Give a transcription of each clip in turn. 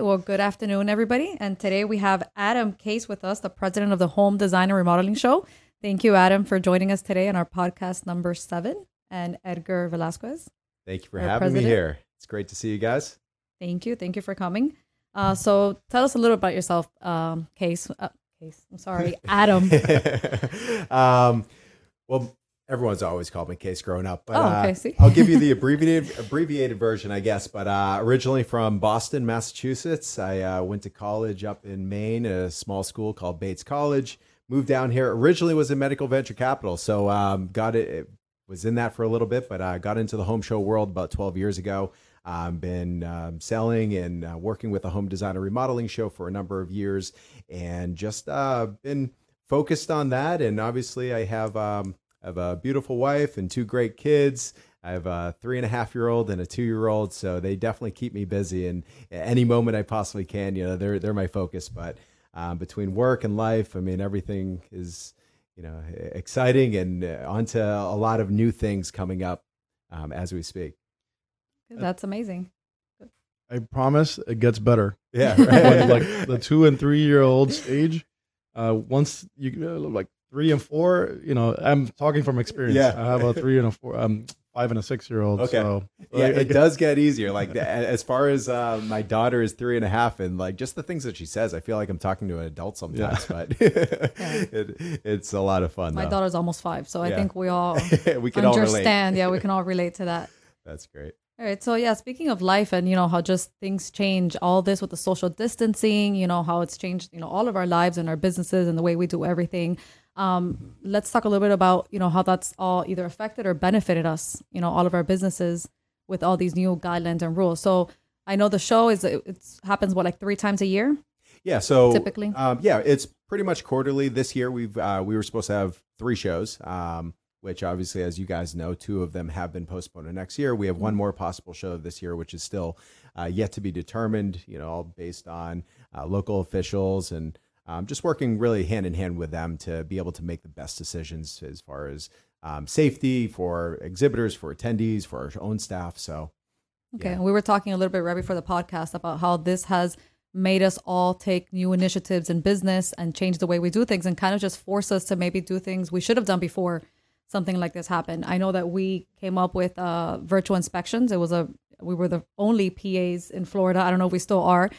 right. Well, good afternoon, everybody. And today we have Adam Kayce with us, the president of the Home Design and Remodeling Show. Thank you, Adam, for joining us today on our podcast number seven, and Edgar Velasquez. Thank you for having president. me here. It's great to see you guys. Thank you. Thank you for coming. Uh, so tell us a little about yourself, um, Kayce. Uh, Kayce. I'm sorry, Adam. um, well, everyone's always called me Kayce growing up, but Oh, okay, uh? I'll give you the abbreviated abbreviated version, I guess. But uh, originally from Boston, Massachusetts, I uh, went to college up in Maine, at a small school called Bates College. Moved down here. Originally was in medical venture capital, so um, got it, it. Was in that for a little bit, but I got into the home show world about 12 years ago. I've um, been um, selling and uh, working with a home designer remodeling show for a number of years, and just uh, been focused on that. And obviously, I have um, I have a beautiful wife and two great kids. I have a three and a half year old and a two year old, so they definitely keep me busy. And any moment I possibly can, you know, they're they're my focus. But um, between work and life, I mean, everything is you know exciting and uh, onto a lot of new things coming up um, as we speak. That's amazing. I promise it gets better. Yeah, right. like the two and three year old stage, uh, once you uh, like three and four, you know, I'm talking from experience. Yeah. I have a three and a four, um, five and a six year old. Okay. So yeah, like, it does get easier. Like as far as uh, my daughter is three and a half, and like just the things that she says, I feel like I'm talking to an adult sometimes. But it, it's a lot of fun. My though. daughter's almost five, so I Yeah. think we all we can all understand. yeah, we can all relate to that. That's great. All right. So yeah, speaking of life and you know how just things change, all this with the social distancing, you know how it's changed, you know all of our lives and our businesses and the way we do everything. Um, let's talk a little bit about you know how that's all either affected or benefited us, you know, all of our businesses with all these new guidelines and rules. So I know the show is it it's, happens what like three times a year. Yeah. So Typically? um, yeah, it's pretty much quarterly. This year, we've uh, we were supposed to have three shows, um, which obviously, as you guys know, two of them have been postponed to next year. We have one more possible show this year, which is still uh, yet to be determined. You know, all based on uh, local officials and um, just working really hand in hand with them to be able to make the best decisions as far as um, safety for exhibitors, for attendees, for our own staff. So Okay. Yeah. We were talking a little bit right before the podcast about how this has made us all take new initiatives in business and change the way we do things and kind of just force us to maybe do things we should have done before something like this happened. I know that we came up with uh, virtual inspections. It was a we were the only PAs in Florida. I don't know if we still are,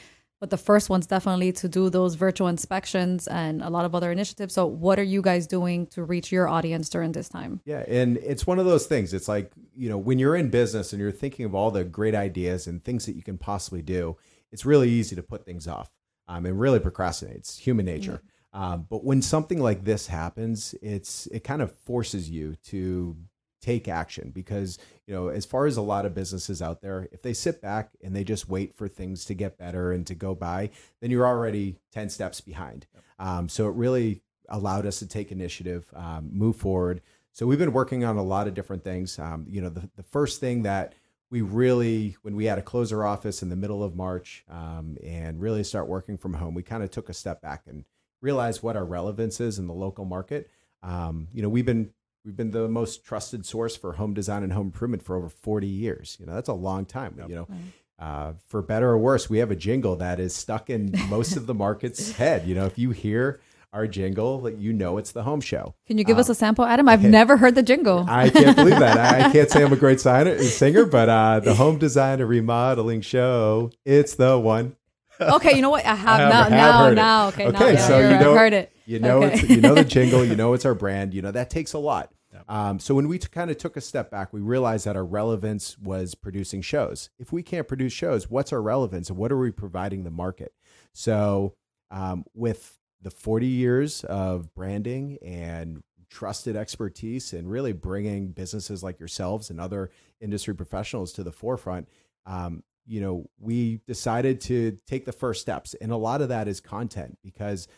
but the first ones definitely to do those virtual inspections and a lot of other initiatives. So what are you guys doing to reach your audience during this time? Yeah, and it's one of those things. It's like, you know, when you're in business and you're thinking of all the great ideas and things that you can possibly do, it's really easy to put things off um, and really procrastinate. It's human nature. Um, but when something like this happens, it's it kind of forces you to take action because you know as far as a lot of businesses out there if they sit back and they just wait for things to get better and to go by then you're already 10 steps behind. Um, so it really allowed us to take initiative um, move forward. So we've been working on a lot of different things. Um, you know the, the first thing that we really when we had to close our office in the middle of march um, and really start working from home we kind of took a step back and realized what our relevance is in the local market. Um, you know we've been we've been the most trusted source for home design and home improvement for over 40 years you know that's a long time you know uh, for better or worse we have a jingle that is stuck in most of the market's head you know if you hear our jingle like, you know it's the home show Can you give us a sample, Adam? I've never heard the jingle. I can't believe that. I, I can't say I'm a great signer, singer, but uh, the home design and remodeling show, it's the one. Okay, you know what? I have, have- now. have now, heard it. now. Okay, now. Okay, Yeah, so you're you right. know- I've heard it. You know, Okay. it's, you know the jingle, you know it's our brand. You know that takes a lot. Um, so when we t- kind of took a step back, we realized that our relevance was producing shows. If we can't produce shows, what's our relevance and what are we providing the market? So um, with the 40 years of branding and trusted expertise and really bringing businesses like yourselves and other industry professionals to the forefront, um, you know, we decided to take the first steps. And a lot of that is content because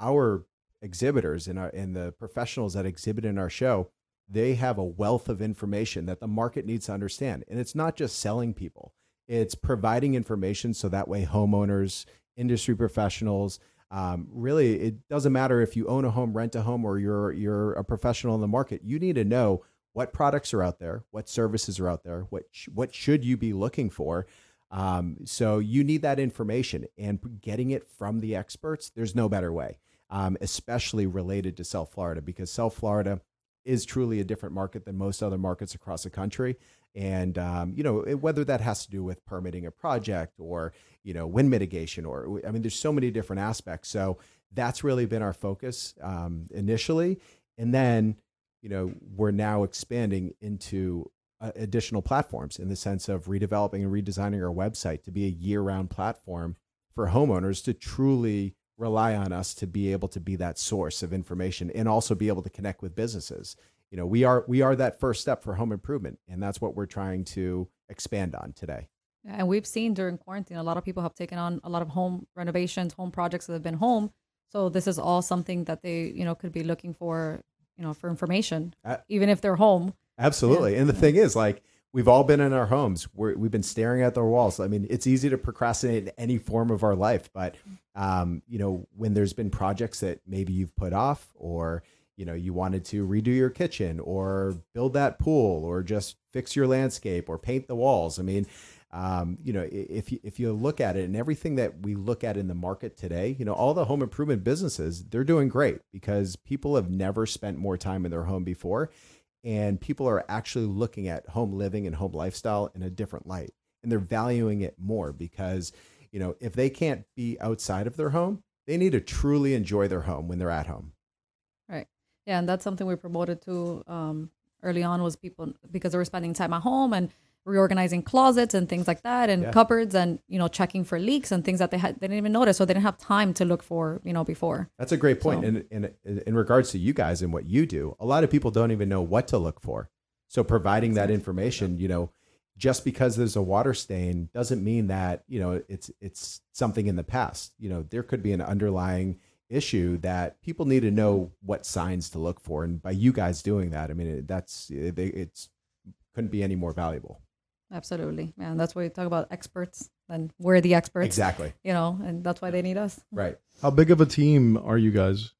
our exhibitors and, our, and the professionals that exhibit in our show, they have a wealth of information that the market needs to understand. And it's not just selling people, it's providing information so that way homeowners, industry professionals, um, really, it doesn't matter if you own a home, rent a home, or you're you're a professional in the market. You need to know what products are out there, what services are out there, what sh- what should you be looking for, Um, so you need that information and getting it from the experts. There's no better way, um, especially related to South Florida, because South Florida is truly a different market than most other markets across the country. And um, you know whether that has to do with permitting a project or you know wind mitigation or I mean there's so many different aspects. So that's really been our focus um, initially, and then you know we're now expanding into uh, additional platforms in the sense of redeveloping and redesigning our website to be a year-round platform for homeowners to truly rely on us to be able to be that source of information and also be able to connect with businesses. You know we are we are that first step for home improvement and that's what we're trying to expand on today. And we've seen during quarantine a lot of people have taken on a lot of home renovations home projects that have been home. So this is all something that they you know could be looking for you know for information uh, even if they're home. Absolutely. Yeah. and the thing is like we've all been in our homes. We have been staring at the walls. I mean it's easy to procrastinate in any form of our life but um, you know when there's been projects that maybe you've put off or you know you wanted to redo your kitchen or build that pool or just fix your landscape or paint the walls i mean um, you know if you, if you look at it and everything that we look at in the market today you know all the home improvement businesses they're doing great because people have never spent more time in their home before and people are actually looking at home living and home lifestyle in a different light and they're valuing it more because you know if they can't be outside of their home they need to truly enjoy their home when they're at home. Right. Yeah, and that's something we promoted to um, early on was people because they were spending time at home and reorganizing closets and things like that and yeah. cupboards and you know checking for leaks and things that they had they didn't even notice so they didn't have time to look for you know before that's a great point so. and in, in regards to you guys and what you do a lot of people don't even know what to look for so providing exactly. that information you know just because there's a water stain doesn't mean that you know it's it's something in the past you know there could be an underlying issue that people need to know what signs to look for. And by you guys doing that, I mean, it, that's, it, it's couldn't be any more valuable. Absolutely. Yeah. And that's why we talk about experts and we're the experts. Exactly. You know, and that's why they need us. Right. How big of a team are you guys?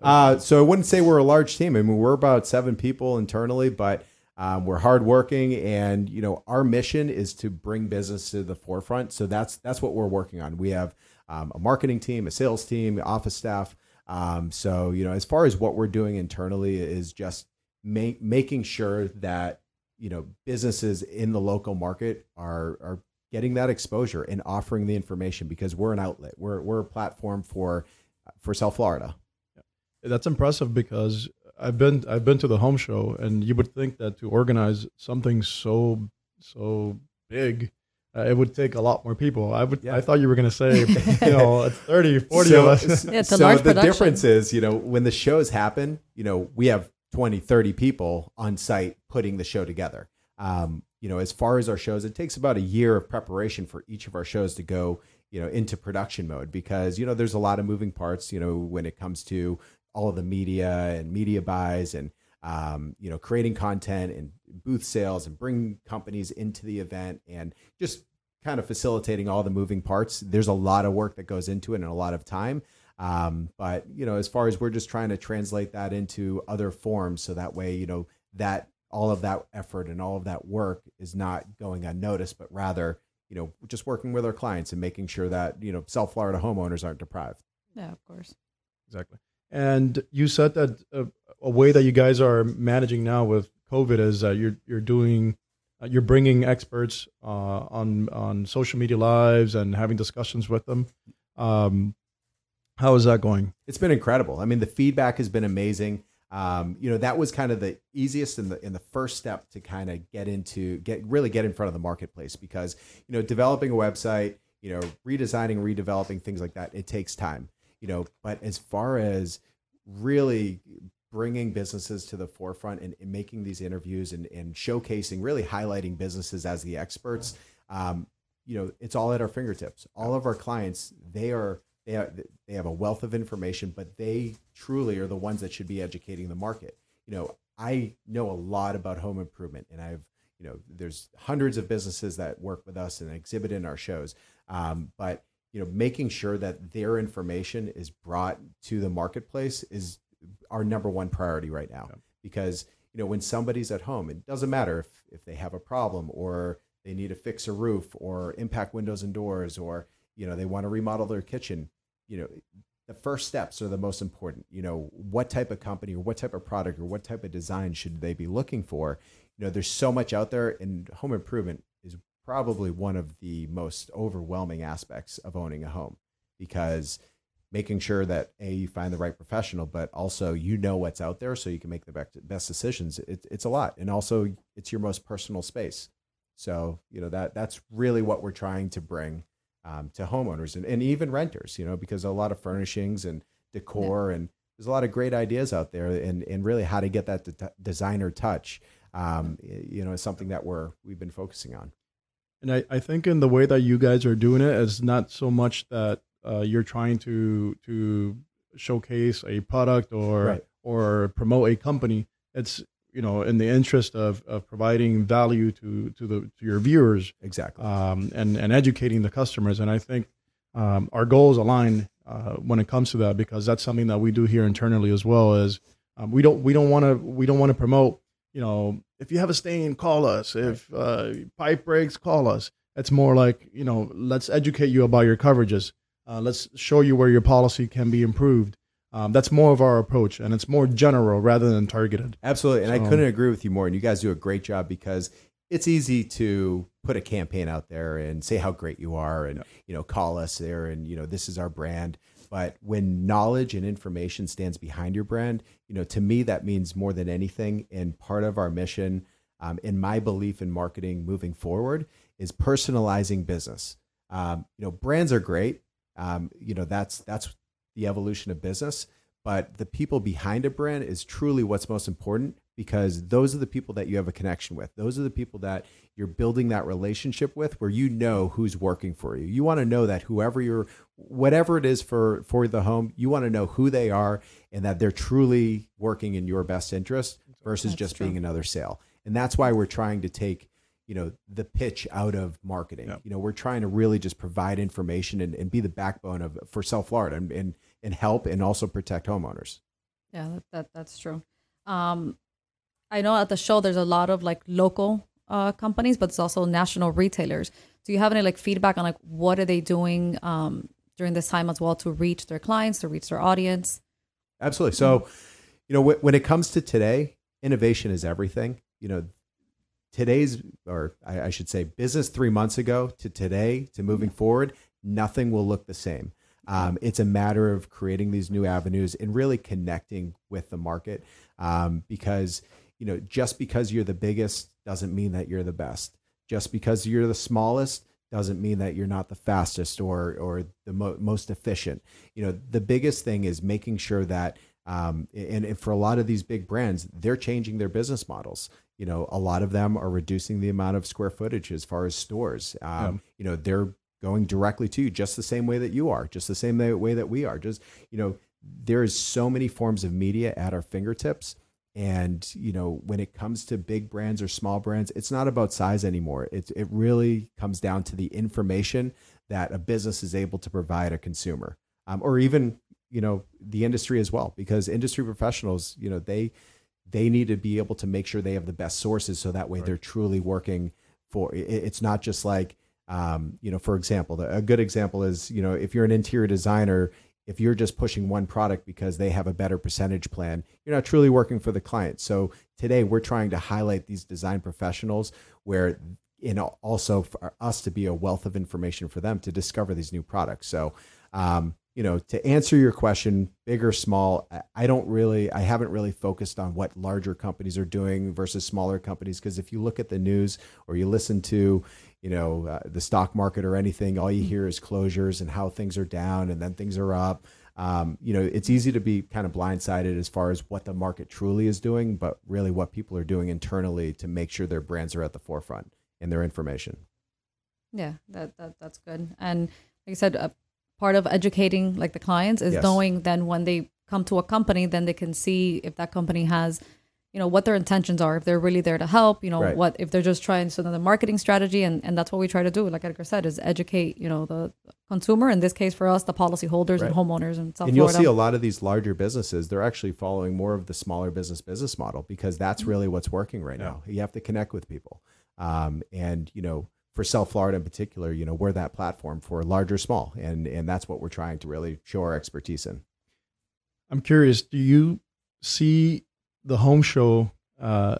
Uh, so I wouldn't say we're a large team. I mean, we're about seven people internally, but um, we're hardworking, and you know, our mission is to bring business to the forefront. So that's that's what we're working on. We have um, a marketing team, a sales team, office staff. Um, so, you know, as far as what we're doing internally is just make, making sure that, you know, businesses in the local market are, are getting that exposure and offering the information because we're an outlet. We're, we're a platform for, for South Florida. That's impressive because I've been, I've been to the home show and you would think that to organize something so, so big, uh, it would take a lot more people. I would. Yeah. I thought you were going to say, you know, 30, 40 so, of us. Yeah, so the production. difference is, you know, when the shows happen, you know, we have 20, 30 people on site putting the show together. Um, you know, as far as our shows, it takes about a year of preparation for each of our shows to go, you know, into production mode because, you know, there's a lot of moving parts, you know, when it comes to all of the media and media buys and, um, you know, creating content and booth sales and bring companies into the event and just kind of facilitating all the moving parts. There's a lot of work that goes into it and a lot of time. Um, but you know, as far as we're just trying to translate that into other forms, so that way, you know, that all of that effort and all of that work is not going unnoticed, but rather, you know, just working with our clients and making sure that you know, South Florida homeowners aren't deprived. Yeah, of course. Exactly. And you said that uh, a way that you guys are managing now with COVID is uh, you're you're doing uh, you're bringing experts uh, on on social media lives and having discussions with them. Um, how is that going? It's been incredible. I mean, the feedback has been amazing. Um, you know, that was kind of the easiest and the in the first step to kind of get into get really get in front of the marketplace because you know developing a website, you know, redesigning, redeveloping things like that, it takes time. You know, but as far as really bringing businesses to the forefront and, and making these interviews and, and, showcasing, really highlighting businesses as the experts. Um, you know, it's all at our fingertips. All of our clients, they are they have, they have a wealth of information, but they truly are the ones that should be educating the market. You know, I know a lot about home improvement, and I've you know, there's hundreds of businesses that work with us and exhibit in our shows. Um, but you know, making sure that their information is brought to the marketplace is our number one priority right now. Yeah. Because you know, when somebody's at home, it doesn't matter if if they have a problem or they need to fix a roof or impact windows and doors or you know they want to remodel their kitchen you know the first steps are the most important. You know what type of company or what type of product or what type of design should they be looking for? You know there's so much out there and home improvement is probably one of the most overwhelming aspects of owning a home because making sure that a you find the right professional but also you know what's out there so you can make the best, decisions. It, it's a lot and also it's your most personal space. So you know that that's really what we're trying to bring um, to homeowners and, and even renters you know because a lot of furnishings and decor yeah. and there's a lot of great ideas out there and, and really how to get that de- designer touch um, you know is something that we're we've been focusing on and I, I think in the way that you guys are doing it is not so much that uh, you're trying to to showcase a product or right. or promote a company. It's you know in the interest of, of providing value to to the to your viewers exactly um, and and educating the customers. And I think um, our goals align uh, when it comes to that because that's something that we do here internally as well. As um, we don't we don't want to we don't want to promote you know if you have a stain call us if uh, pipe breaks call us. It's more like you know let's educate you about your coverages uh, let's show you where your policy can be improved. Um, that's more of our approach, and it's more general rather than targeted. Absolutely, and so, I couldn't agree with you more. And you guys do a great job because it's easy to put a campaign out there and say how great you are, and yeah. you know, call us there, and you know, this is our brand. But when knowledge and information stands behind your brand, you know, to me that means more than anything. And part of our mission, um, in my belief in marketing moving forward, is personalizing business. Um, you know, brands are great um, you know, that's that's the evolution of business. But the people behind a brand is truly what's most important because those are the people that you have a connection with. Those are the people that you're building that relationship with where you know who's working for you. You want to know that whoever you're whatever it is for for the home, you want to know who they are and that they're truly working in your best interest versus that's just true. being another sale. And that's why we're trying to take you know the pitch out of marketing. You know we're trying to really just provide information and, and be the backbone of for south florida and, and and help and also protect homeowners. Yeah that, that that's true. Um i know at the show there's a lot of like local uh companies but it's also national retailers. Do you have any like feedback on like what are they doing um during this time as well to reach their clients to reach their audience? Absolutely. So you know when it comes to today innovation is everything. You know today's, or I, I should say, business three months ago to today to moving forward, nothing will look the same. Um, it's a matter of creating these new avenues and really connecting with the market um, because you know just because you're the biggest doesn't mean that you're the best. Just because you're the smallest doesn't mean that you're not the fastest or or the mo- most efficient. You know the biggest thing is making sure that um, and, and, for a lot of these big brands, they're changing their business models you know, a lot of them are reducing the amount of square footage as far as stores. Um, yeah. You know, they're going directly to you just the same way that you are, just the same way that we are. Just, you know, there is so many forms of media at our fingertips. And, you know, when it comes to big brands or small brands, it's not about size anymore. It, it really comes down to the information that a business is able to provide a consumer um, or even, you know, the industry as well, because industry professionals, you know, they, they need to be able to make sure they have the best sources so that way right. they're truly working for it's not just like um, you know for example a good example is you know if you're an interior designer if you're just pushing one product because they have a better percentage plan you're not truly working for the client so today we're trying to highlight these design professionals where you know also for us to be a wealth of information for them to discover these new products so um, you know, to answer your question, big or small, I don't really, I haven't really focused on what larger companies are doing versus smaller companies. Because if you look at the news or you listen to, you know, uh, the stock market or anything, all you hear is closures and how things are down and then things are up. Um, you know, it's easy to be kind of blindsided as far as what the market truly is doing, but really what people are doing internally to make sure their brands are at the forefront in their information. Yeah, that, that that's good. And like I said, uh, part of educating like the clients is yes. knowing then when they come to a company then they can see if that company has you know what their intentions are if they're really there to help you know right. what if they're just trying so the marketing strategy and and that's what we try to do like edgar said is educate you know the consumer in this case for us the policyholders right. and homeowners and South and you'll Florida. see a lot of these larger businesses they're actually following more of the smaller business business model because that's mm-hmm. really what's working right yeah. now you have to connect with people Um, and you know, for South Florida in particular, you know, we're that platform for large or small, and and that's what we're trying to really show our expertise in. I'm curious. Do you see the home show? Uh,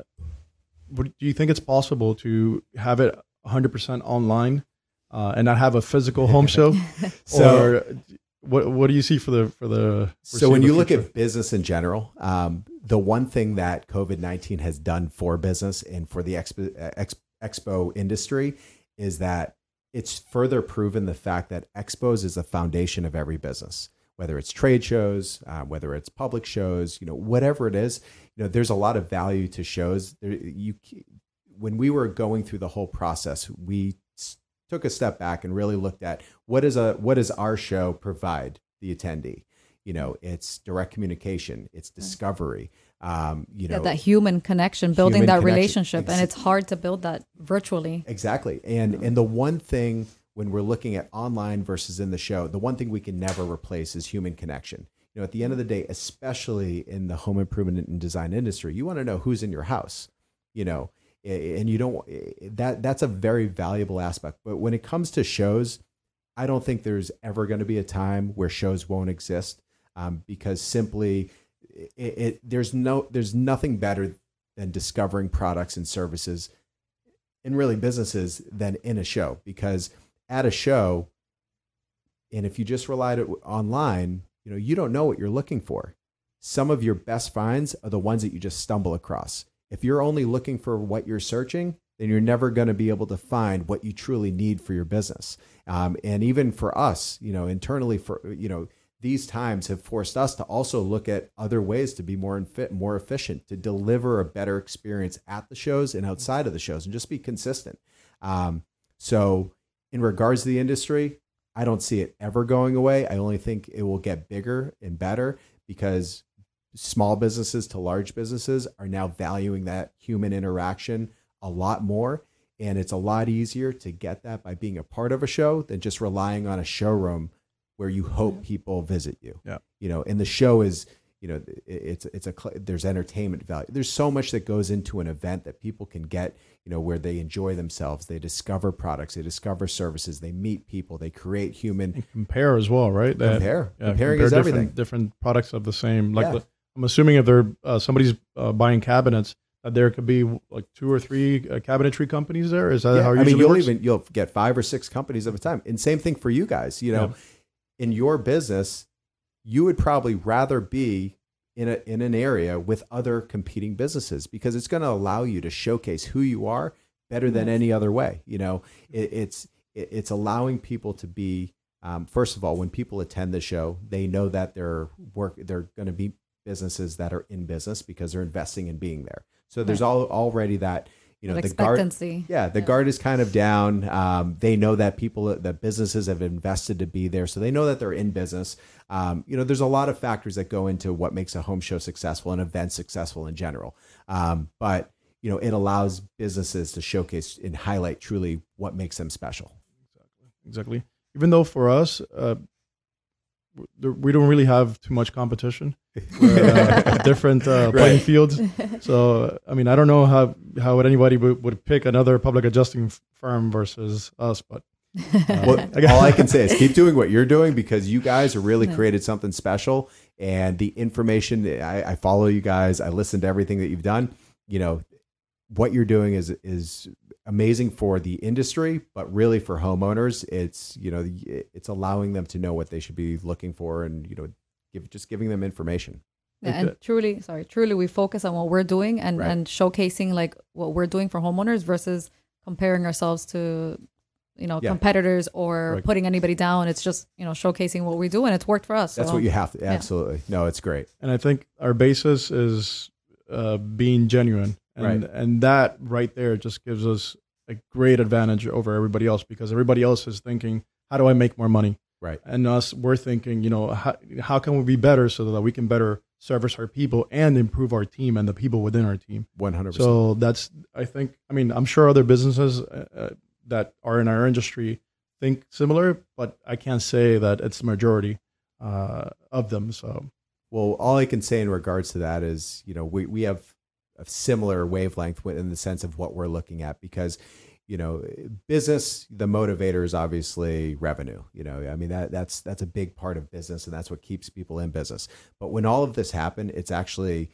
do you think it's possible to have it 100% online uh, and not have a physical home show? so, or what what do you see for the for the? So when you look at business in general, um, the one thing that COVID nineteen has done for business and for the expo, expo, expo industry is that it's further proven the fact that expos is the foundation of every business whether it's trade shows, uh, whether it's public shows, you know, whatever it is, you know, there's a lot of value to shows. There, you, when we were going through the whole process, we took a step back and really looked at what is a what does our show provide the attendee. You know, it's direct communication, it's discovery. Um, you know, yeah, that human connection, building human that connection. relationship, Ex- and it's hard to build that virtually. Exactly, and and the one thing when we're looking at online versus in the show, the one thing we can never replace is human connection. You know, at the end of the day, especially in the home improvement and design industry, you want to know who's in your house. You know, and you don't that that's a very valuable aspect. But when it comes to shows, I don't think there's ever going to be a time where shows won't exist um, because simply it, it there's no there's nothing better than discovering products and services and really businesses than in a show because at a show, and if you just relied online, you know, you don't know what you're looking for. Some of your best finds are the ones that you just stumble across. If you're only looking for what you're searching, then you're never going to be able to find what you truly need for your business. Um, and even for us, you know, internally, for you know, these times have forced us to also look at other ways to be more fit, more efficient, to deliver a better experience at the shows and outside of the shows, and just be consistent. Um, so in regards to the industry, I don't see it ever going away. I only think it will get bigger and better because small businesses to large businesses are now valuing that human interaction a lot more. And it's a lot easier to get that by being a part of a show than just relying on a showroom where you hope people visit you. Yeah. You know, and the show is you know it's it's a there's entertainment value. There's so much that goes into an event that people can get you know where they enjoy themselves. They discover products. They discover services. They meet people. They create human and compare as well right? That, compare. yeah, comparing compare is different, everything. different products of the same like yeah. i'm assuming if they're uh, somebody's uh, buying cabinets there could be like two or three uh, cabinetry companies there? Is that yeah, how i mean you'll works? even you'll get five or six companies at a time. And same thing for you guys you know in your business you would probably rather be in a in an area with other competing businesses because it's going to allow you to showcase who you are better than any other way. You know, it, it's it, it's allowing people to be um, first of all when people attend the show, they know that they're work they're going to be businesses that are in business because they're investing in being there. So there's all already that you know, the expectancy. guard, yeah, the yeah. guard is kind of down. Um, they know that people, that businesses have invested to be there, so they know that they're in business. Um, you know, there's a lot of factors that go into what makes a home show successful, and event successful in general. Um, but you know, it allows businesses to showcase and highlight truly what makes them special. Exactly. Exactly. Even though for us, uh, we don't really have too much competition. Uh, different uh, playing fields. So I mean, I don't know how how would anybody would, would pick another public adjusting firm versus us, but. Uh, well, all I can say is keep doing what you're doing because you guys have really created something special. And the information I, I follow you guys, I listen to everything that you've done. You know, what you're doing is is amazing for the industry, but really for homeowners, it's you know it's allowing them to know what they should be looking for, and you know, give just giving them information. Yeah, and truly, sorry, truly, we focus on what we're doing and right. and showcasing like what we're doing for homeowners versus comparing ourselves to you know yeah. competitors or right. putting anybody down. It's just you know showcasing what we do, and it's worked for us. That's so. what you have to absolutely. Yeah. No, it's great. And I think our basis is uh, being genuine and right. and that right there just gives us a great advantage over everybody else because everybody else is thinking how do i make more money right. And us we're thinking you know how, how can we be better so that we can better service our people and improve our team and the people within our team? 100% so that's i think i mean i'm sure other businesses uh, uh that are in our industry think similar but i can't say that it's the majority uh, of them so. Well all i can say in regards to that is you know we, we have a similar wavelength in the sense of what we're looking at because you know business the motivator is obviously revenue you know i mean that that's that's a big part of business and that's what keeps people in business. But when all of this happened it's actually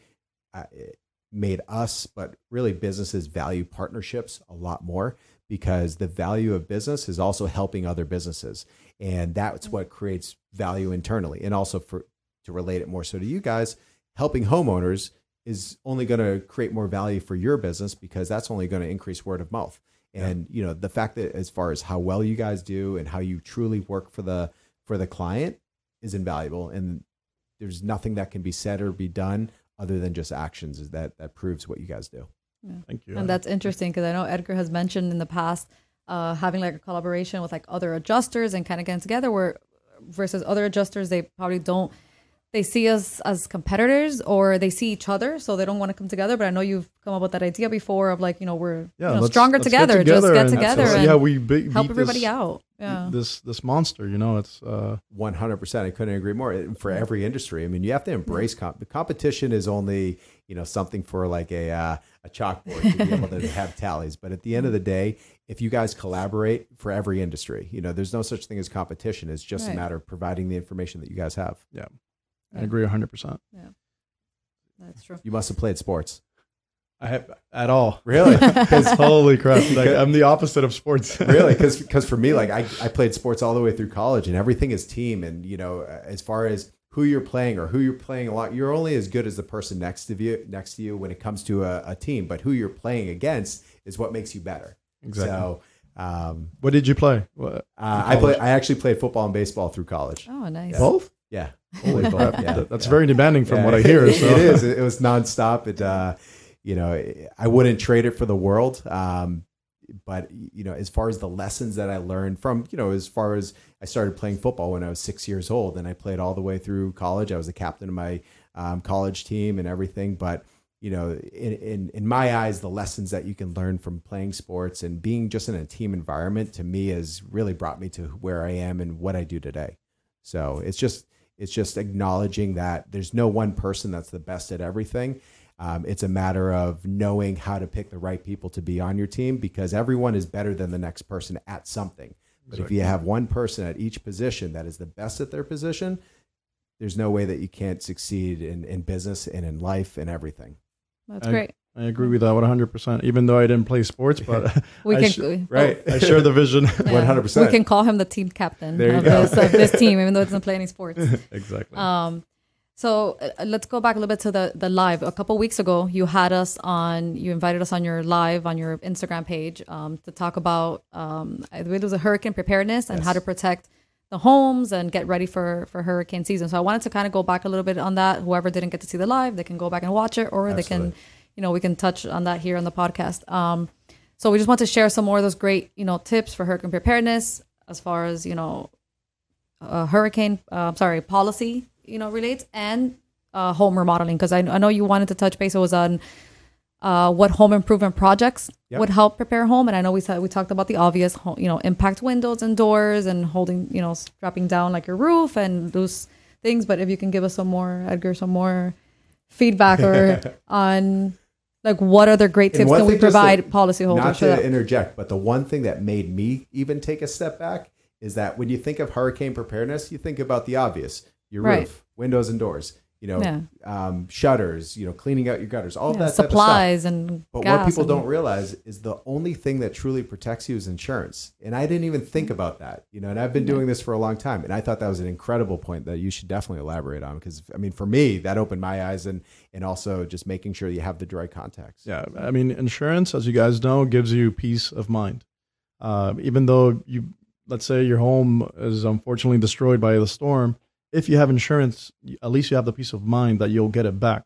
uh, it made us but really businesses value partnerships a lot more because the value of business is also helping other businesses and that's what creates value internally and also for to relate it more. So to you guys helping homeowners is only going to create more value for your business because that's only going to increase word of mouth and you know the fact that as far as how well you guys do and how you truly work for the for the client is invaluable. And there's nothing that can be said or be done other than just actions is that that proves what you guys do. Thank you. And that's interesting because I know Edgar has mentioned in the past uh, having like a collaboration with like other adjusters and kind of getting together where versus other adjusters, they probably don't, they see us as competitors or they see each other. So they don't want to come together. But I know you've come up with that idea before of like, you know, we're you know, let's- stronger let's get together, just get together so, and yeah, we be, help beat everybody this, out. Yeah. This this monster, you know, it's uh, 100% i couldn't agree more for every industry i mean you have to embrace comp- the competition is only you know something for like a uh, a chalkboard to be able to have tallies but at the end of the day if you guys collaborate for every industry you know there's no such thing as competition it's just Right. a matter of providing the information that you guys have I agree 100. percent Yeah. That's true. you must have played sports I have at all. really Because holy crap, like, I'm the opposite of sports. really because because for me like I, I played sports all the way through college and everything is team and you know as far as who you're playing or who you're playing a lot you're only as good as the person next to you next to you when it comes to a, a team but who you're playing against is what makes you better exactly. so um, what did you play? What, uh, I play I actually played football and baseball through college Oh, nice. both? yeah Holy crap. yeah, That's yeah. very demanding from Yeah, what I hear. it- so. it is it, it was nonstop it uh, you know I wouldn't trade it for the world um, but you know as far as the lessons that i learned from you know as far as i started playing football when i was six years old and i played all the way through college i was the captain of my um, college team and everything but you know in, in in my eyes the lessons that you can learn from playing sports and being just in a team environment to me has really brought me to where i am and what i do today so it's just it's just acknowledging that there's no one person that's the best at everything um, it's a matter of knowing how to pick the right people to be on your team because everyone is better than the next person at something. But if you have one person at each position that is the best at their position, there's no way that you can't succeed in, in business and in life and everything. That's I- great. I agree with that 100%. Even though I didn't play sports, but We I can, sh- Right. I share the vision. yeah. 100%. We can call him the team captain of this, of this team, even though it doesn't play any sports. exactly. Um, so uh, let's go back a little bit to the the live. A couple weeks ago, you had us on. You invited us on your live on your Instagram page um, to talk about. Um, I believe it was a hurricane preparedness and how to protect the homes and get ready for for hurricane season. So I wanted to kind of go back a little bit on that. Whoever didn't get to see the live, they can go back and watch it, or they can, Absolutely. You know, we can touch on that here on the podcast. Um, so we just want to share some more of those great, you know, tips for hurricane preparedness as far as you know uh, hurricane, uh, sorry, policy, you know, relates and uh, home remodeling. Because I, I know you wanted to touch base. It was on uh, what home improvement projects Yep. would help prepare home, and I know we said we talked about the obvious, you know, impact windows and doors and holding, you know, strapping down like your roof and those things. But if you can give us some more, Edgar, some more feedback or on like what other great tips can we provide to- policyholders Not to that? interject, but the one thing that made me even take a step back is that when you think of hurricane preparedness, you think about the obvious: your Right. roof, windows and doors, you know, Yeah. um, shutters, you know, cleaning out your gutters, all Yeah, that type of stuff. supplies and But gas what people and- don't realize is the only thing that truly protects you is insurance. And I didn't even think about that, you know, and I've been doing this for a long time. And I thought that was an incredible point that you should definitely elaborate on because, I mean, for me, that opened my eyes and, and also just making sure you have the right contacts. Yeah, I mean, insurance, as you guys know, gives you peace of mind. Uh, even though you, let's say, your home is unfortunately destroyed by the storm, if you have insurance, at least you have the peace of mind that you'll get it back.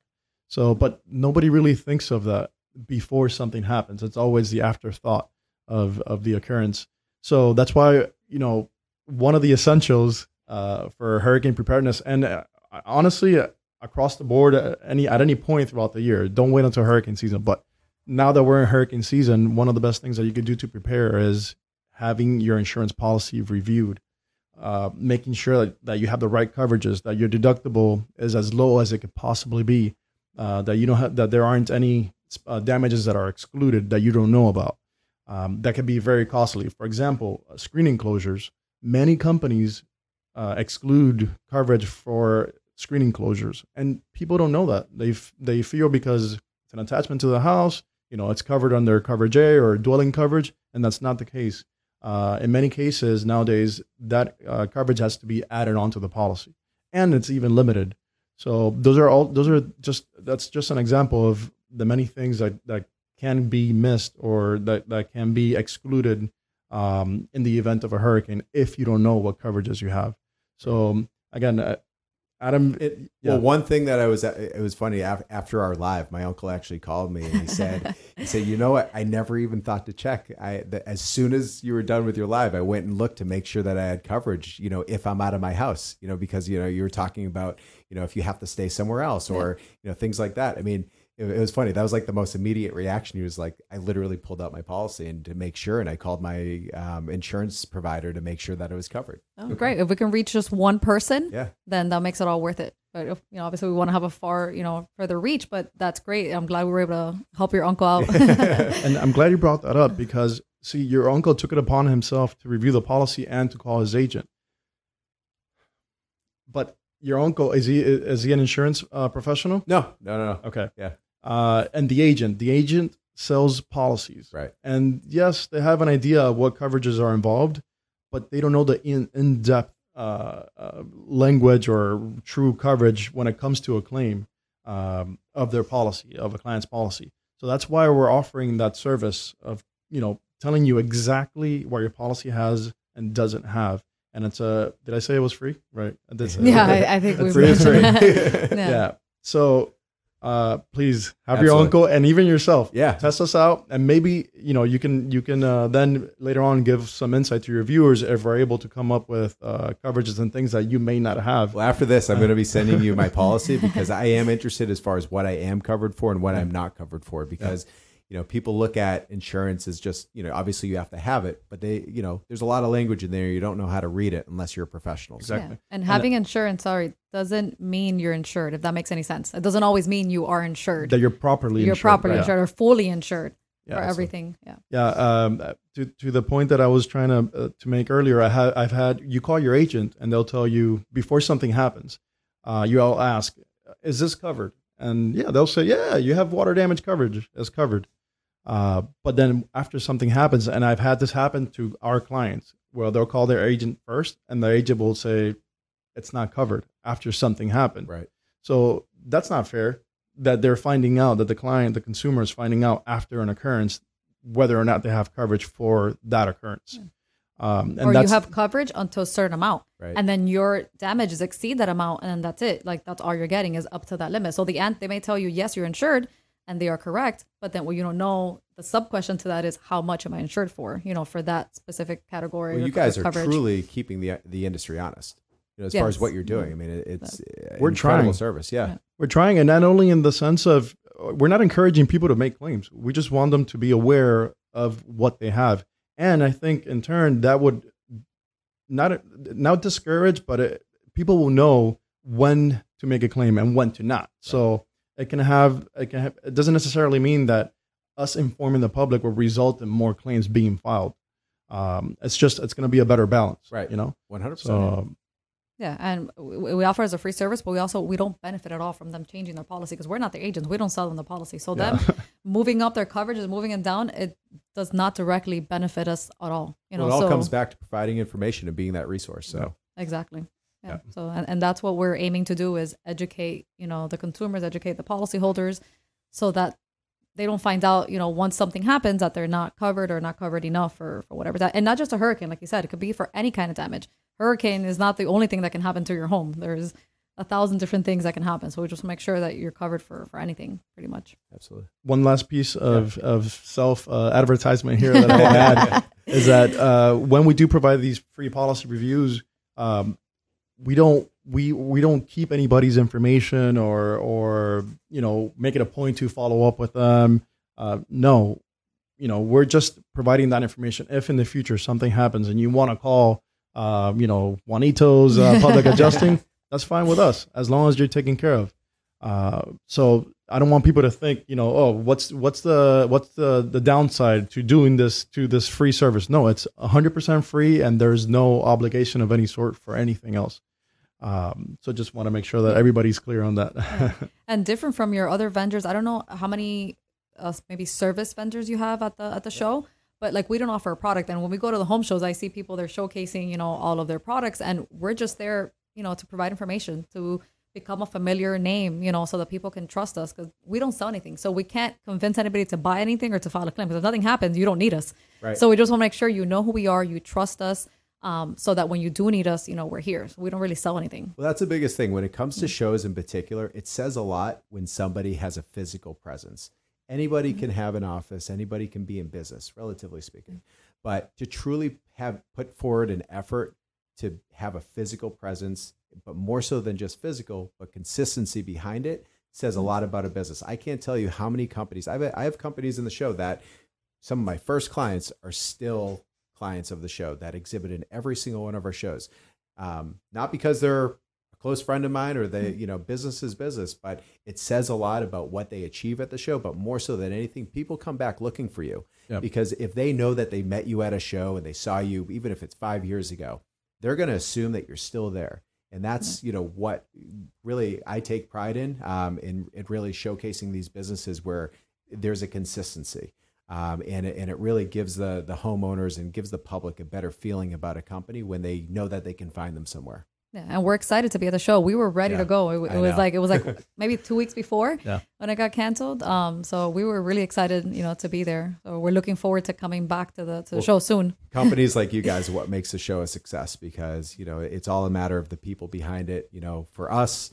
So, but nobody really thinks of that before something happens. It's always the afterthought of of the occurrence. So that's why you know one of the essentials uh, for hurricane preparedness, and uh, honestly, uh, across the board, uh, any at any point throughout the year, don't wait until hurricane season. But now that we're in hurricane season, one of the best things that you could do to prepare is having your insurance policy reviewed, uh, making sure that, that you have the right coverages, that your deductible is as low as it could possibly be, uh, that you don't have that there aren't any uh, damages that are excluded that you don't know about. Um, that can be very costly. For example, uh, screen enclosures. Many companies uh, exclude coverage for screen enclosures, and people don't know that. They f- they feel because it's an attachment to the house, you know, it's covered under coverage A or dwelling coverage, and that's not the case. Uh, in many cases nowadays, that uh, coverage has to be added onto the policy, and it's even limited. So those are all those are just that's just an example of the many things that that can be missed or that that can be excluded um, in the event of a hurricane if you don't know what coverages you have. So um, again, uh, Adam, It, Yeah. Well, one thing that I was, it was funny after our live, my uncle actually called me and he said, he said, you know what? I never even thought to check. I, the, as soon as you were done with your live, I went and looked to make sure that I had coverage, you know, if I'm out of my house, you know, because, you know, you were talking about, you know, if you have to stay somewhere else or, you know, things like that. I mean, it, it was funny. That was like the most immediate reaction. He was like, I literally pulled out my policy and to make sure, and I called my um, insurance provider to make sure that it was covered. Oh, great. If we can reach just one person, Yeah. then that makes it all worth it. But if, you know, obviously we want to have a far, you know, further reach, but that's great. I'm glad we were able to help your uncle out. and I'm glad you brought that up because see, your uncle took it upon himself to review the policy and to call his agent. But your uncle is he is he an insurance uh, professional? No, no, no, no. Okay. Yeah. Uh, and the agent, the agent sells policies, Right. and yes, they have an idea of what coverages are involved, but they don't know the in in depth uh, uh, language or true coverage when it comes to a claim um, of their policy of a client's policy. So that's why we're offering that service of you know telling you exactly what your policy has and doesn't have. And it's a did I say it was free? Right. That's- yeah, I, I think we've Free free. yeah. yeah. So uh, please have your uncle and even yourself Yeah. test us out, and maybe you know you can you can uh, then later on give some insight to your viewers if we're able to come up with uh, coverages and things that you may not have. Well, after this, I'm going to be sending you my policy because I am interested as far as what I am covered for and what I'm not covered for. Because you know, people look at insurance as just you know, obviously you have to have it, but they, you know, there's a lot of language in there. You don't know how to read it unless you're a professional. Exactly. Yeah. And having insurance, sorry, doesn't mean you're insured, if that makes any sense. It doesn't always mean you are insured. That you're properly you're insured, properly right? insured or fully insured Yeah, for so- everything. Yeah. Yeah, um, to to the point that I was trying to uh, to make earlier, I have I've had you call your agent and they'll tell you before something happens, uh, you all ask, "Is this covered?" And yeah, they'll say, "Yeah, you have water damage coverage as covered." Uh, but then after something happens, and I've had this happen to our clients, well, they'll call their agent first, and the agent will say, "It's not covered." After something happened, right. so that's not fair that they're finding out that the client, the consumer is finding out after an occurrence whether or not they have coverage for that occurrence. Um, and or you have coverage until a certain amount. Right. And then your damages exceed that amount and then that's it. Like that's all you're getting is up to that limit. So the ant they may tell you, yes, you're insured and they are correct. But then what you don't know, the sub question to that is how much am I insured for? You know, for that specific category. Well, you guys are coverage. truly keeping the the industry honest. You know, as far as what you're doing, I mean, it's uh, We're incredible trying. service. Yeah. Yeah. we're trying, and not only in the sense of we're not encouraging people to make claims. We just want them to be aware of what they have, and I think in turn that would not not discourage, but it, people will know when to make a claim and when to not. So it can have it can have, it doesn't necessarily mean that us informing the public will result in more claims being filed. Um, it's just it's going to be a better balance, Right. You know, one hundred percent. um, Yeah, and we we offer as a free service, but we also we don't benefit at all from them changing their policy because we're not the agents. We don't sell them the policy. So them moving up their coverage is moving it down, it does not directly benefit us at all. You know, Well, it all so comes back to providing information and being that resource. So exactly. Yeah. So and, and that's what we're aiming to do is educate, you know, the consumers, educate the policyholders so that they don't find out, you know, once something happens that they're not covered or not covered enough for, for whatever that and not just a hurricane, like you said, it could be for any kind of damage. Hurricane is not the only thing that can happen to your home. There's a thousand different things that can happen. So we just make sure that you're covered for, for anything pretty much. absolutely. one last piece of, of self uh, advertisement here that I had is that uh, when we do provide these free policy reviews, um, we don't we we don't keep anybody's information or or you know make it a point to follow up with them. Uh, no, you know we're just providing that information. If in the future something happens and you want to call, uh, you know Juanito's uh, public adjusting, that's fine with us as long as you're taken care of. Uh, so I don't want people to think, you know, oh, what's what's the what's the the downside to doing this to this free service? No, it's 100% free, and there's no obligation of any sort for anything else. Um, so just want to make sure that everybody's clear on that. Yeah. and different from your other vendors, I don't know how many uh, maybe service vendors you have at the at the show, but like we don't offer a product. And when we go to the home shows, I see people they're showcasing, you know, all of their products, and we're just there, you know, to provide information to become a familiar name, you know, so that people can trust us because we don't sell anything. So we can't convince anybody to buy anything or to file a claim because if nothing happens, you don't need us. Right. So we just want to make sure you know who we are, you trust us, um, so that when you do need us, you know, we're here. So we don't really sell anything. Well, that's the biggest thing when it comes to shows in particular. It says a lot when somebody has a physical presence. Anybody Mm-hmm. can have an office. Anybody can be in business, relatively speaking. But to truly have put forward an effort to have a physical presence, but more so than just physical, but consistency behind it, says a Mm-hmm. lot about a business. I can't tell you how many companies I've I have companies in the show that some of my first clients are still clients of the show that exhibit in every single one of our shows. Um, not because they're a close friend of mine or they, you know, business is business, but it says a lot about what they achieve at the show. But more so than anything, people come back looking for you Yep. because if they know that they met you at a show and they saw you, even if it's five years ago, they're going to assume that you're still there. And that's, you know, what really I take pride in, um, in, in really showcasing these businesses where there's a consistency. Um, and, it, and it really gives the, the homeowners and gives the public a better feeling about a company when they know that they can find them somewhere. Yeah, and we're excited to be at the show. We were ready Yeah, to go. It, it was know. like it was like maybe two weeks before Yeah. when it got canceled. Um, so we were really excited, you know, to be there. So we're looking forward to coming back to the to the Well- show soon. companies like you guys are what makes the show a success because you know it's all a matter of the people behind it you know for us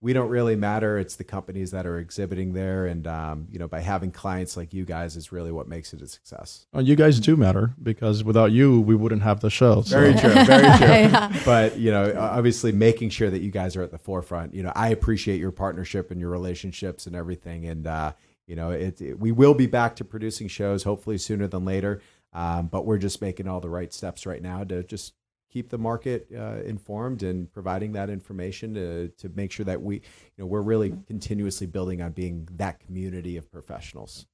we don't really matter. It's the companies that are exhibiting there. And um, you know by having clients like you guys is really what makes it a success. Well, you guys do matter because without you, we wouldn't have the show. So. very true. Very true. Yeah. but you know obviously making sure that you guys are at the forefront. You know i appreciate your partnership and your relationships and everything. And uh, you know it, it- we will be back to producing shows hopefully sooner than later. Um, but we're just making all the right steps right now to just keep the market uh, informed and providing that information to, to make sure that we you know we're really continuously building on being that community of professionals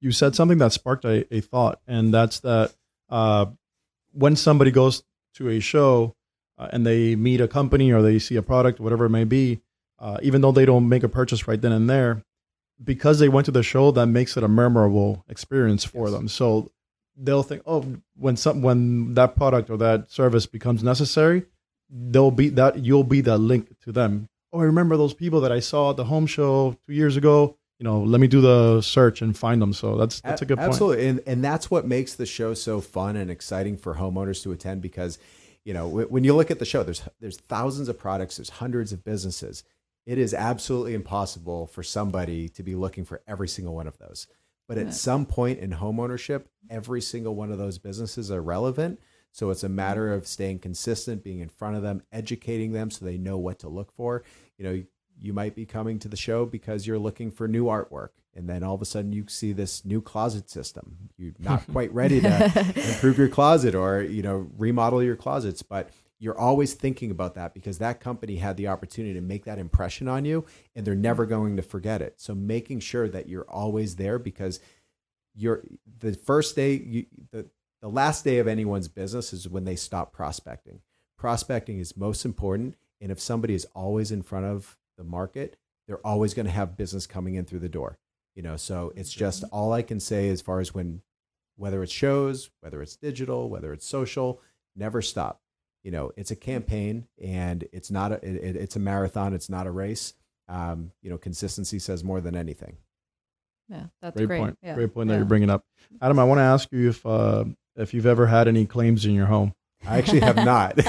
you said something that sparked a, a thought, and that's that uh, when somebody goes to a show uh, and they meet a company or they see a product, whatever it may be, uh, even though they don't make a purchase right then and there, because they went to the show, that makes it a memorable experience for Yes. them. So they'll think, oh, when some when that product or that service becomes necessary, they'll be that you'll be that link to them. Oh, I remember those people that I saw at the home show two years ago you know, let me do the search and find them. So that's that's a good point. Absolutely, and and that's what makes the show so fun and exciting for homeowners to attend because, you know, when you look at the show, there's there's thousands of products, there's hundreds of businesses. It is absolutely impossible for somebody to be looking for every single one of those. But at some point in homeownership, every single one of those businesses are relevant. So it's a matter of staying consistent, being in front of them, educating them so they know what to look for. You know, you might be coming to the show because you're looking for new artwork and then all of a sudden you see this new closet system you're not quite ready to improve your closet or you know remodel your closets but you're always thinking about that because that company had the opportunity to make that impression on you and they're never going to forget it. So making sure that you're always there because you're the first day you, the, the last day of anyone's business is when they stop prospecting. Prospecting is most important and if somebody is always in front of the market they're always going to have business coming in through the door you know? So it's just mm-hmm. all i can say as far as when whether it's shows whether it's digital whether it's social never stop you know it's a campaign and it's not a it, it's a marathon it's not a race um, you know consistency says more than anything Yeah, that's Great, great. point. Yeah. Great point that Yeah. you're bringing up, Adam. I want to ask you if uh, if you've ever had any claims in your home. I actually have not.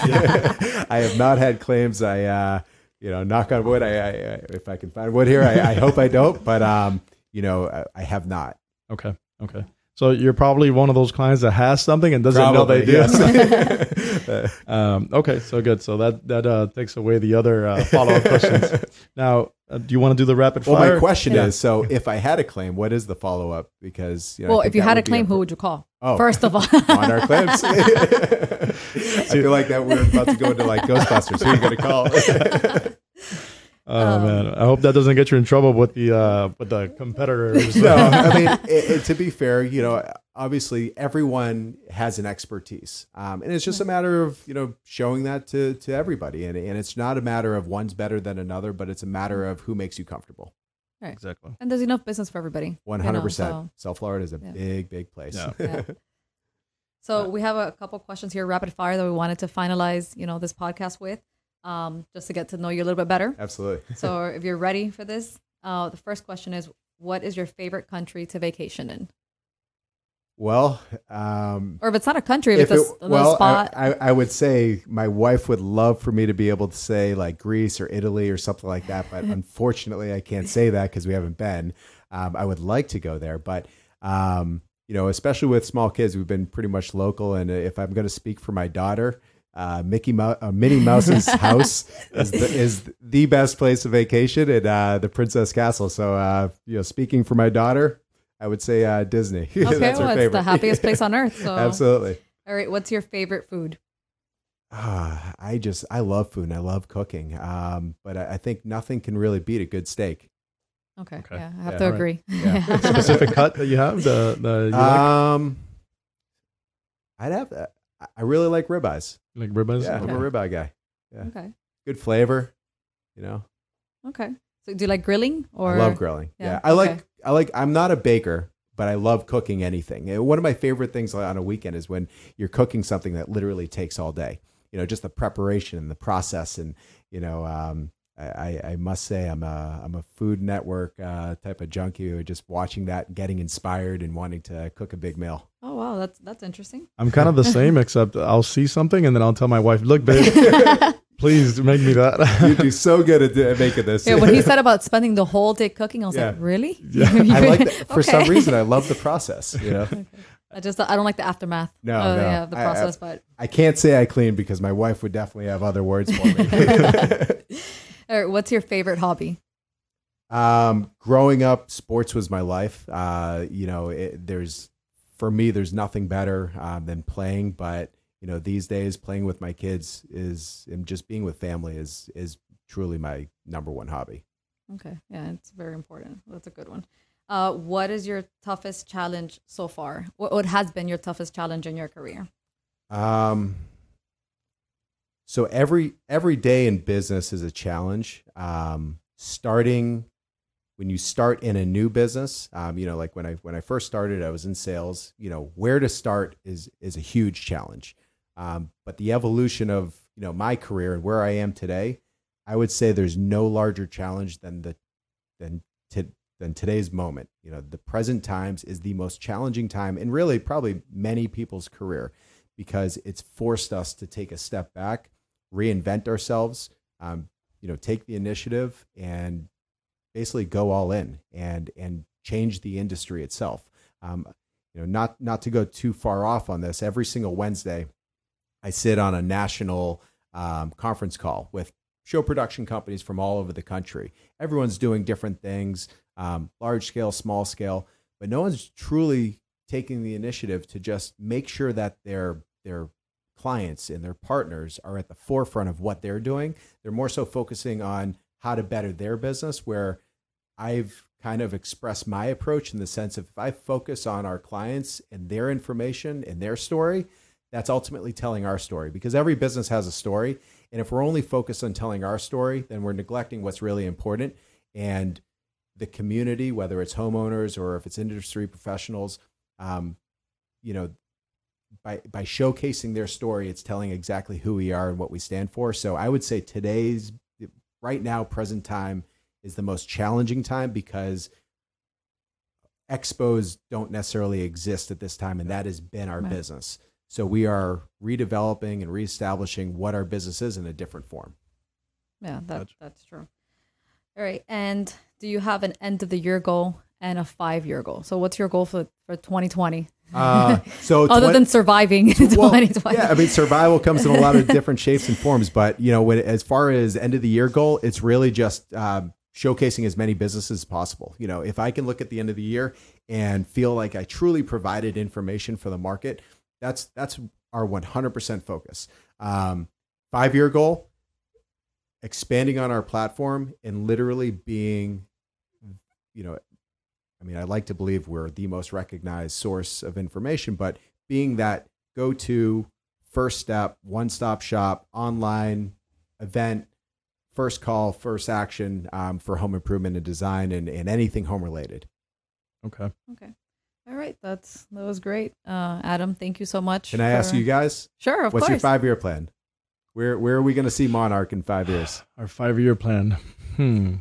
I have not had claims. I, uh, you know, knock on wood. I, I, I if I can find wood here, I, I hope I don't. But um, you know, I, I have not. Okay. Okay. So you're probably one of those clients that has something and doesn't know they do. yes. um, okay. So good. So that that uh, takes away the other uh, follow up questions. Now, uh, do you want to do the rapid well, fire? my question Yeah. is: so if I had a claim, what is the follow up? Because you know, Well, if you had a would be claim, who would you call? Oh. First of all, on our claims? I feel like that we're about to go into like Ghostbusters. Who are you going to call? Oh Um, man, I hope that doesn't get you in trouble with the uh, with the competitors. no, I mean, it, it- to be fair, you know, obviously everyone has an expertise, um, and it's just a matter of you know showing that to to everybody, and and it's not a matter of one's better than another, but it's a matter of who makes you comfortable. Right. Exactly. And there's enough business for everybody. One hundred percent. South Florida is a Yeah. big, big place. Yeah. Yeah. So we have a couple questions here, rapid fire, that we wanted to finalize, you know, this podcast with, um, just to get to know you a little bit better. Absolutely. So if you're ready for this, uh, the first question is, what is your favorite country to vacation in? Well, um, Or if it's not a country, if, if it's it, a, well, spot. I, I, I would say my wife would love for me to be able to say like Greece or Italy or something like that, but unfortunately, I can't say that because we haven't been. Um, I would like to go there, but um, you know, especially with small kids, we've been pretty much local. And if I'm going to speak for my daughter, uh, Mickey Mouse, uh, Minnie Mouse's house is the, is the best place of vacation at uh, the Princess Castle. So, uh, you know, speaking for my daughter, I would say uh, Disney. okay, That's her well, it's the happiest place on earth. So, Absolutely. all right, what's your favorite food? Ah, I just I love food and I love cooking. Um, but I, I think nothing can really beat a good steak. Okay, Okay. yeah, I have Yeah, to right. agree. Yeah. Specific cut that you have. The the you like, Um, I'd have that. I- I really like ribeyes. like ribeyes. Yeah, I'm a Okay. ribeye guy. okay, Good flavor. You know, okay. So do you like grilling or? I love grilling. Yeah, Yeah, I like okay. I like. I'm not a baker, but I love cooking anything. One of my favorite things on a weekend is when you're cooking something that literally takes all day. You know, just the preparation and the process, and you know, um, I, I- I must say I'm a I'm a Food Network uh, type of junkie. Just watching that, getting inspired, and wanting to cook a big meal. Oh wow, that's that's interesting. I'm kind of the same, except I'll see something and then I'll tell my wife, "Look, babe, please make me that." You'd be so good at, at making this. Yeah, when he said about spending the whole day cooking, I was like, really? Yeah. I like that. For some Okay. reason, I love the process. You know, I just I don't like the aftermath. No, uh, no. yeah, the I- I- process, but I can't say I clean because my wife would definitely have other words for me. all right, what's your favorite hobby? Um, growing up, sports was my life. Uh, you know, it, there's for me, there's nothing better um, than playing. But you know, these days, playing with my kids is and just being with family is is truly my number one hobby. Okay, yeah, it's very important. That's a good one. Uh, what is your toughest challenge so far? What, what has been your toughest challenge in your career? Um, so every every day in business is a challenge. Um, starting when you start in a new business, um, you know, like when I when I first started, I was in sales. You know, where to start is is a huge challenge. Um, but the evolution of you know my career and where I am today, I would say there's no larger challenge than the than to, than today's moment. You know, the present times is the most challenging time and really probably many people's career because it's forced us to take a step back, reinvent ourselves, um, you know, take the initiative and basically go all in and and change the industry itself. Um, you know, not not to go too far off on this. Every single Wednesday, I sit on a national um, conference call with show production companies from all over the country. Everyone's doing different things, um, large scale, small scale, but no one's truly taking the initiative to just make sure that their their clients and their partners are at the forefront of what they're doing. They're more so focusing on how to better their business. Where I've kind of expressed my approach in the sense of if I focus on our clients and their information and their story, that's ultimately telling our story because every business has a story. And if we're only focused on telling our story, then we're neglecting what's really important. And the community, whether it's homeowners or if it's industry professionals, um, you know, by by showcasing their story, it's telling exactly who we are and what we stand for. So I would say today's right now, present time is the most challenging time because expos don't necessarily exist at this time, and that has been our Right. business. So we are redeveloping and reestablishing what our business is in a different form. Yeah, that that's true. All right, and do you have an end of the year goal and a five year goal? So what's your goal for for 2020? Uh, so Other twen- than surviving in Well, 2020. Yeah, I mean, survival comes in a lot of different shapes and forms. But you know, when as far as end of the year goal, it's really just um, showcasing as many businesses as possible. You know, if I can look at the end of the year and feel like I truly provided information for the market, that's that's our 100% focus. Um, five year goal. expanding on our platform and literally being, you know, I mean, I like to believe we're the most recognized source of information, but being that go to first step, one stop shop, online event, first call, first action um, for home improvement and design and, and anything home related. Okay. Okay. All right. That's that was great. Uh, Adam, thank you so much. Can I ask you guys, Sure, of course. what's course. your five year plan? Where where are we going to see Monarch in five years? Our five year plan. Hmm.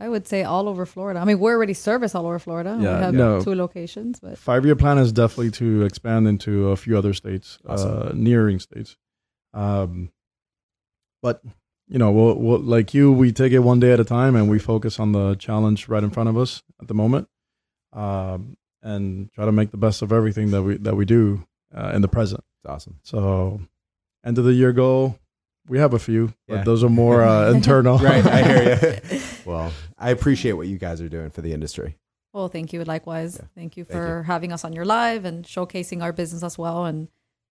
I would say all over Florida. I mean, we're already service all over Florida. Yeah, we have no. two locations, but Five year plan is definitely to expand into a few other states, uh, nearing states. Um, but you know, we'll, we'll like you, we take it one day at a time, and we focus on the challenge right in front of us at the moment, um, and try to make the best of everything that we that we do uh, in the present. It's awesome. So, end of the year goal, we have a few, but those are more uh, internal. Right, I hear you. Well, I appreciate what you guys are doing for the industry. well, thank you. Likewise, Yeah. thank you Thank for having us on your live and showcasing our business as well, and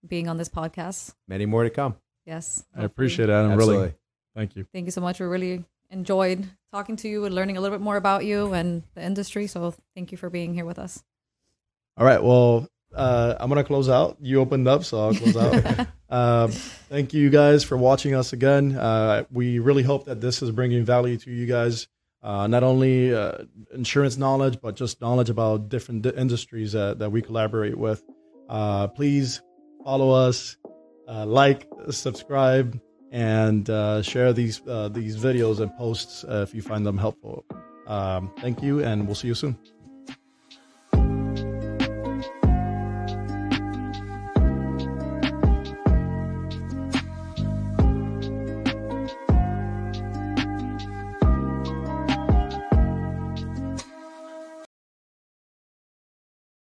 being on this podcast. Many more to come. Yes, I appreciate it, Adam. Absolutely. Really, thank you. Thank you so much. We really enjoyed talking to you and learning a little bit more about you and the industry. So thank you for being here with us. All right. Well, uh, I'm gonna close out. You opened up, so I'll close out. um, thank you guys for watching us again. Uh, we really hope that this is bringing value to you guys. Uh, not only uh, insurance knowledge, but just knowledge about different di- industries that, that we collaborate with. Uh, please follow us, uh, like, subscribe, and uh, share these uh, these videos and posts uh, if you find them helpful. Um, thank you, and we'll see you soon.